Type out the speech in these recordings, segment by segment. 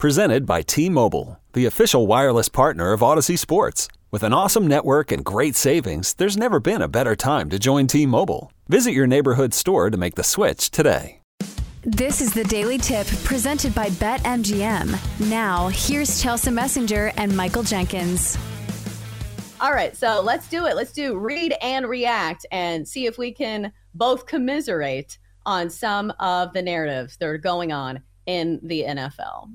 Presented by T-Mobile, the official wireless partner of Audacy Sports. With an awesome network and great savings, there's never been a better time to join T-Mobile. Visit your neighborhood store to make the switch today. This is the Daily Tip presented by BetMGM. Now, here's Chelsea Messenger and Michael Jenkins. All right, so let's do it. Let's do read and react and see if we can both commiserate on some of the narratives that are going on in the NFL.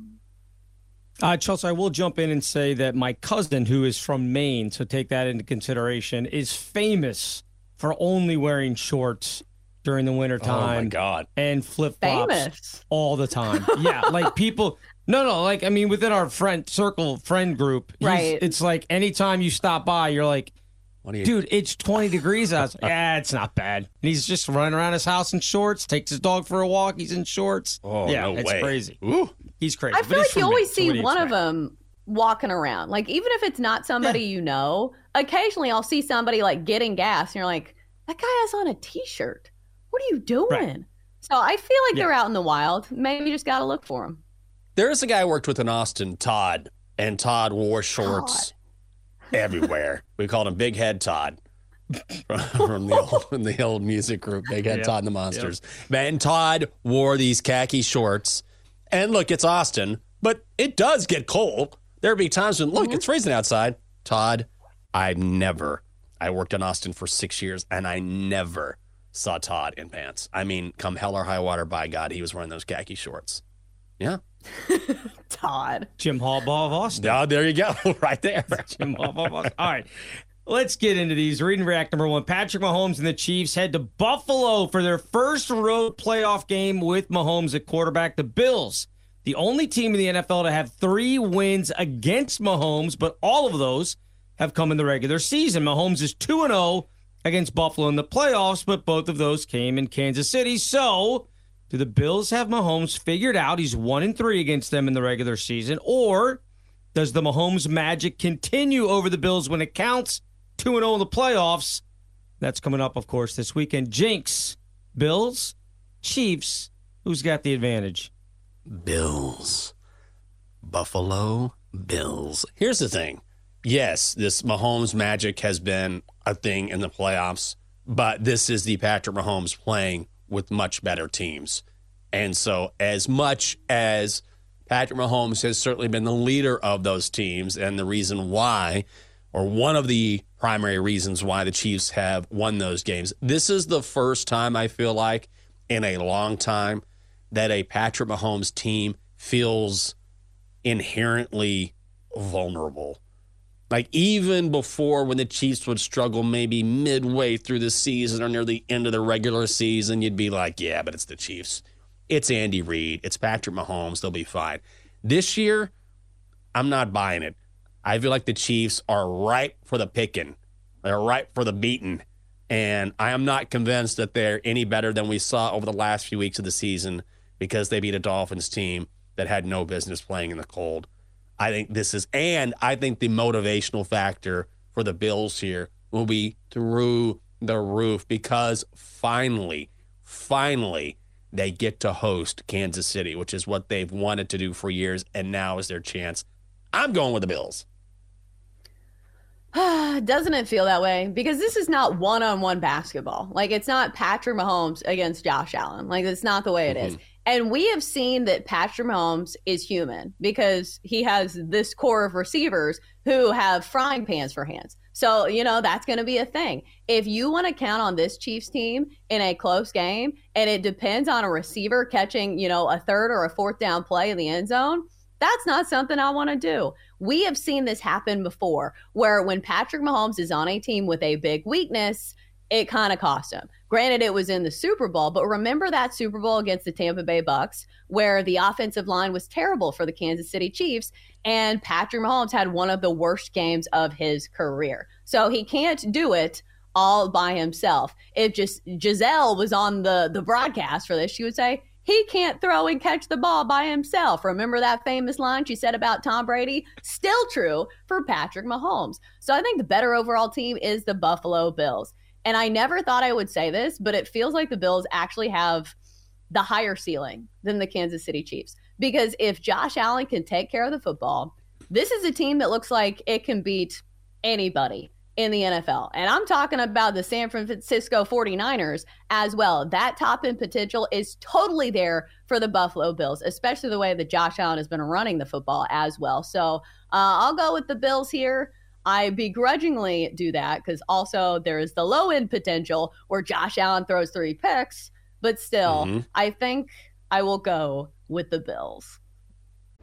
Uh, Chelsea, I will jump in and say that my cousin, who is from Maine, so take that into consideration, is famous for only wearing shorts during the wintertime. Oh my god! And flip flops all the time. yeah, like people. No, no, like I mean, within our friend circle, friend group, right? It's like anytime you stop by, you're like, you... Dude, it's 20 degrees out. yeah, it's not bad. And he's just running around his house in shorts, takes his dog for a walk. He's in shorts. Oh, yeah, no it's way. crazy. Ooh. He's crazy. I feel like you always see so one of them walking around. Like, even if it's not somebody yeah. you know, occasionally I'll see somebody like getting gas and you're like, that guy has on a t shirt. What are you doing? Right. So I feel like yeah. they're out in the wild. Maybe you just got to look for them. There's a guy I worked with in Austin, Todd, and Todd wore shorts Todd. everywhere. we called him Big Head Todd from the old from the old music group. Big Head yep. Todd and the Monsters. Yep. Man, Todd wore these khaki shorts. And look, it's Austin, but it does get cold. There'd be times when look, mm-hmm. it's freezing outside. Todd, I never I worked in Austin for six years and I never saw Todd in pants. I mean, come hell or high water, by God, he was wearing those khaki shorts. Yeah. Todd. Jim Harbaugh of Austin. Oh, there you go. right there. Jim Harbaugh of Austin. All right. Let's get into these. Read and react number one. Patrick Mahomes and the Chiefs head to Buffalo for their first road playoff game with Mahomes at quarterback. The Bills, the only team in the NFL to have three wins against Mahomes, but all of those have come in the regular season. Mahomes is 2 0 against Buffalo in the playoffs, but both of those came in Kansas City. So, do the Bills have Mahomes figured out? He's 1 and 3 against them in the regular season, or does the Mahomes magic continue over the Bills when it counts? 2 0 in the playoffs. That's coming up, of course, this weekend. Jenks, Bills, Chiefs. Who's got the advantage? Bills. Buffalo Bills. Here's the thing. Yes, this Mahomes magic has been a thing in the playoffs, but this is the Patrick Mahomes playing with much better teams. And so, as much as Patrick Mahomes has certainly been the leader of those teams and the reason why, or one of the primary reasons why the Chiefs have won those games. This is the first time I feel like in a long time that a Patrick Mahomes team feels inherently vulnerable. Like even before when the Chiefs would struggle maybe midway through the season or near the end of the regular season, you'd be like, yeah, but it's the Chiefs. It's Andy Reid. It's Patrick Mahomes. They'll be fine. This year, I'm not buying it. I feel like the Chiefs are ripe for the picking. They're ripe for the beating. And I am not convinced that they're any better than we saw over the last few weeks of the season because they beat a Dolphins team that had no business playing in the cold. I think this is, and I think the motivational factor for the Bills here will be through the roof because finally, finally, they get to host Kansas City, which is what they've wanted to do for years. And now is their chance. I'm going with the Bills. Doesn't it feel that way? Because this is not one on one basketball. Like, it's not Patrick Mahomes against Josh Allen. Like, it's not the way it mm-hmm. is. And we have seen that Patrick Mahomes is human because he has this core of receivers who have frying pans for hands. So, you know, that's going to be a thing. If you want to count on this Chiefs team in a close game and it depends on a receiver catching, you know, a third or a fourth down play in the end zone, that's not something I want to do. We have seen this happen before where when Patrick Mahomes is on a team with a big weakness, it kind of cost him. Granted, it was in the Super Bowl, but remember that Super Bowl against the Tampa Bay Bucks where the offensive line was terrible for the Kansas City Chiefs and Patrick Mahomes had one of the worst games of his career. So he can't do it all by himself. If just Gisele was on the the broadcast for this, she would say, he can't throw and catch the ball by himself. Remember that famous line she said about Tom Brady? Still true for Patrick Mahomes. So I think the better overall team is the Buffalo Bills. And I never thought I would say this, but it feels like the Bills actually have the higher ceiling than the Kansas City Chiefs. Because if Josh Allen can take care of the football, this is a team that looks like it can beat anybody in the NFL. And I'm talking about the San Francisco 49ers as well. That top end potential is totally there for the Buffalo Bills, especially the way that Josh Allen has been running the football as well. So uh, I'll go with the Bills here. I begrudgingly do that because also there's the low end potential where Josh Allen throws three picks, but still, mm-hmm. I think I will go with the Bills.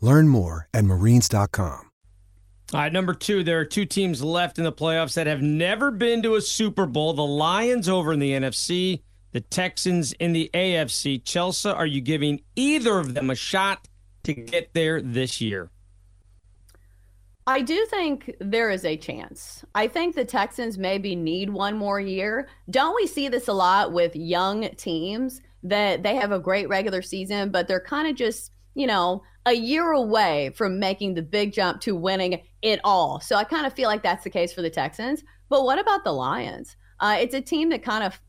Learn more at marines.com. All right, number two, there are two teams left in the playoffs that have never been to a Super Bowl. The Lions over in the NFC, the Texans in the AFC. Chelsea, are you giving either of them a shot to get there this year? I do think there is a chance. I think the Texans maybe need one more year. Don't we see this a lot with young teams that they have a great regular season, but they're kind of just, you know, a year away from making the big jump to winning it all. So I kind of feel like that's the case for the Texans. But what about the Lions? Uh, it's a team that kind of,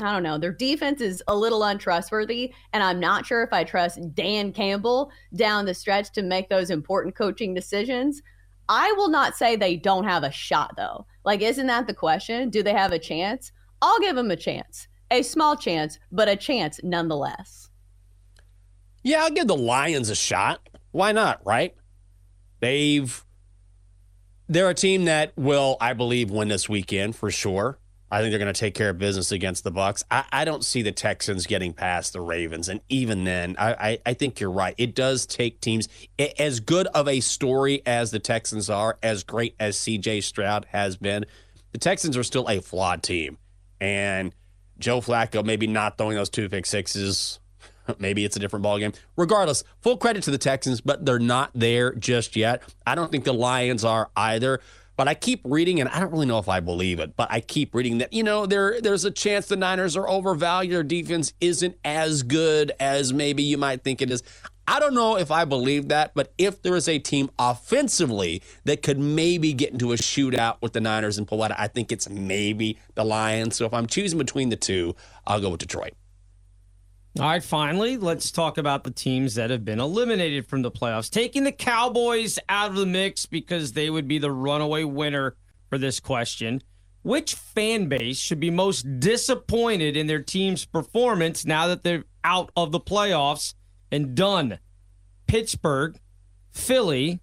I don't know, their defense is a little untrustworthy. And I'm not sure if I trust Dan Campbell down the stretch to make those important coaching decisions. I will not say they don't have a shot, though. Like, isn't that the question? Do they have a chance? I'll give them a chance, a small chance, but a chance nonetheless. Yeah, I'll give the Lions a shot. Why not, right? They've they're a team that will, I believe, win this weekend for sure. I think they're going to take care of business against the Bucks. I, I, don't see the Texans getting past the Ravens, and even then, I, I, I think you're right. It does take teams as good of a story as the Texans are, as great as C.J. Stroud has been. The Texans are still a flawed team, and Joe Flacco maybe not throwing those two pick sixes Maybe it's a different ballgame. Regardless, full credit to the Texans, but they're not there just yet. I don't think the Lions are either. But I keep reading, and I don't really know if I believe it, but I keep reading that, you know, there there's a chance the Niners are overvalued. Their defense isn't as good as maybe you might think it is. I don't know if I believe that, but if there is a team offensively that could maybe get into a shootout with the Niners and pull I think it's maybe the Lions. So if I'm choosing between the two, I'll go with Detroit. All right, finally, let's talk about the teams that have been eliminated from the playoffs. Taking the Cowboys out of the mix because they would be the runaway winner for this question. Which fan base should be most disappointed in their team's performance now that they're out of the playoffs and done? Pittsburgh, Philly,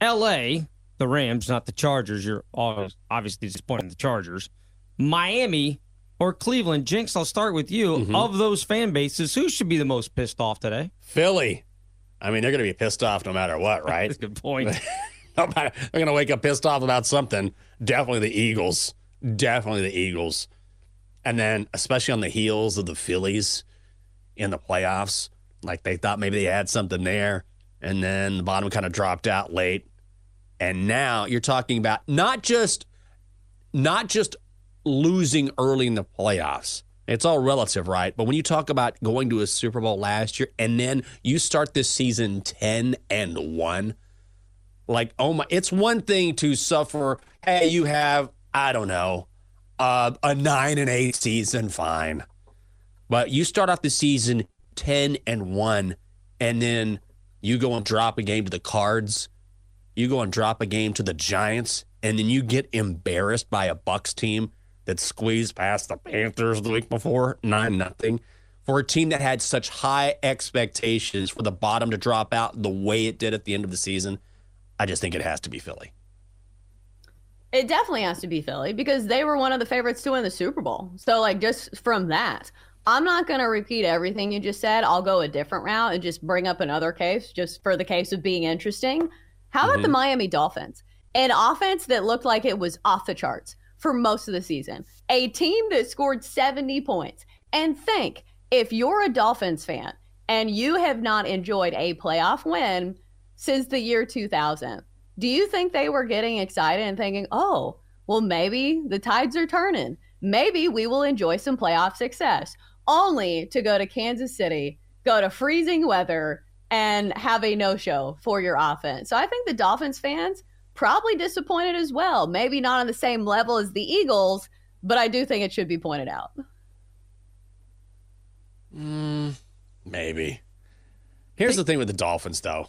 LA, the Rams, not the Chargers. You're obviously disappointed in the Chargers. Miami, or Cleveland. Jenks, I'll start with you. Mm-hmm. Of those fan bases, who should be the most pissed off today? Philly. I mean, they're going to be pissed off no matter what, right? That's a good point. no matter, they're going to wake up pissed off about something. Definitely the Eagles. Definitely the Eagles. And then, especially on the heels of the Phillies in the playoffs, like they thought maybe they had something there. And then the bottom kind of dropped out late. And now you're talking about not just not just losing early in the playoffs. It's all relative, right? But when you talk about going to a Super Bowl last year and then you start this season 10 and 1, like, oh my, it's one thing to suffer. Hey, you have, I don't know, uh, a 9 and 8 season, fine. But you start off the season 10 and 1, and then you go and drop a game to the Cards, you go and drop a game to the Giants, and then you get embarrassed by a Bucks team that squeezed past the Panthers the week before, 9 nothing. For a team that had such high expectations for the bottom to drop out the way it did at the end of the season, I just think it has to be Philly. It definitely has to be Philly because they were one of the favorites to win the Super Bowl. So, like, just from that, I'm not going to repeat everything you just said. I'll go a different route and just bring up another case just for the case of being interesting. How about mm-hmm. the Miami Dolphins? An offense that looked like it was off the charts for most of the season. A team that scored 70 points. And think if you're a Dolphins fan and you have not enjoyed a playoff win since the year 2000, do you think they were getting excited and thinking, oh, well, maybe the tides are turning? Maybe we will enjoy some playoff success, only to go to Kansas City, go to freezing weather, and have a no show for your offense. So I think the Dolphins fans probably disappointed as well. Maybe not on the same level as the Eagles, but I do think it should be pointed out. Mm, maybe. Here's the thing with the Dolphins, though.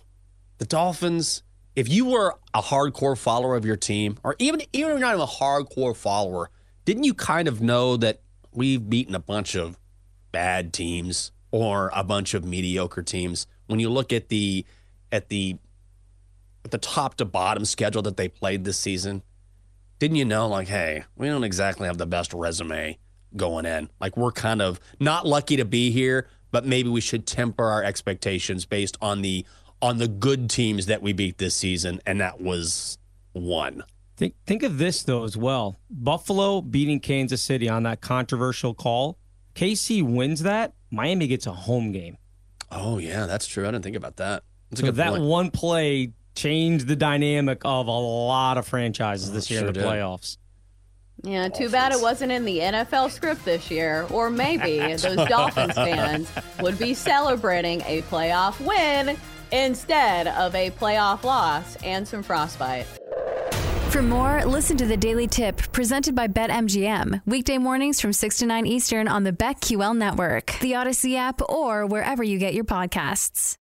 The Dolphins, if you were a hardcore follower of your team, or even even if you're not a hardcore follower, didn't you kind of know that we've beaten a bunch of bad teams or a bunch of mediocre teams? When you look at the at the the top to bottom schedule that they played this season, didn't you know, like, hey, we don't exactly have the best resume going in. Like, we're kind of not lucky to be here, but maybe we should temper our expectations based on the on the good teams that we beat this season, and that was one. Think think of this though as well. Buffalo beating Kansas City on that controversial call. KC wins that. Miami gets a home game. Oh yeah, that's true. I didn't think about that. That's so that point. one play changed the dynamic of a lot of franchises this year sure in the did. playoffs. Yeah, too bad it wasn't in the NFL script this year. Or maybe those Dolphins fans would be celebrating a playoff win instead of a playoff loss and some frostbite. For more, listen to the Daily Tip presented by BetMGM. Weekday mornings from 6 to 9 Eastern on the BetQL network, the Audacy app, or wherever you get your podcasts.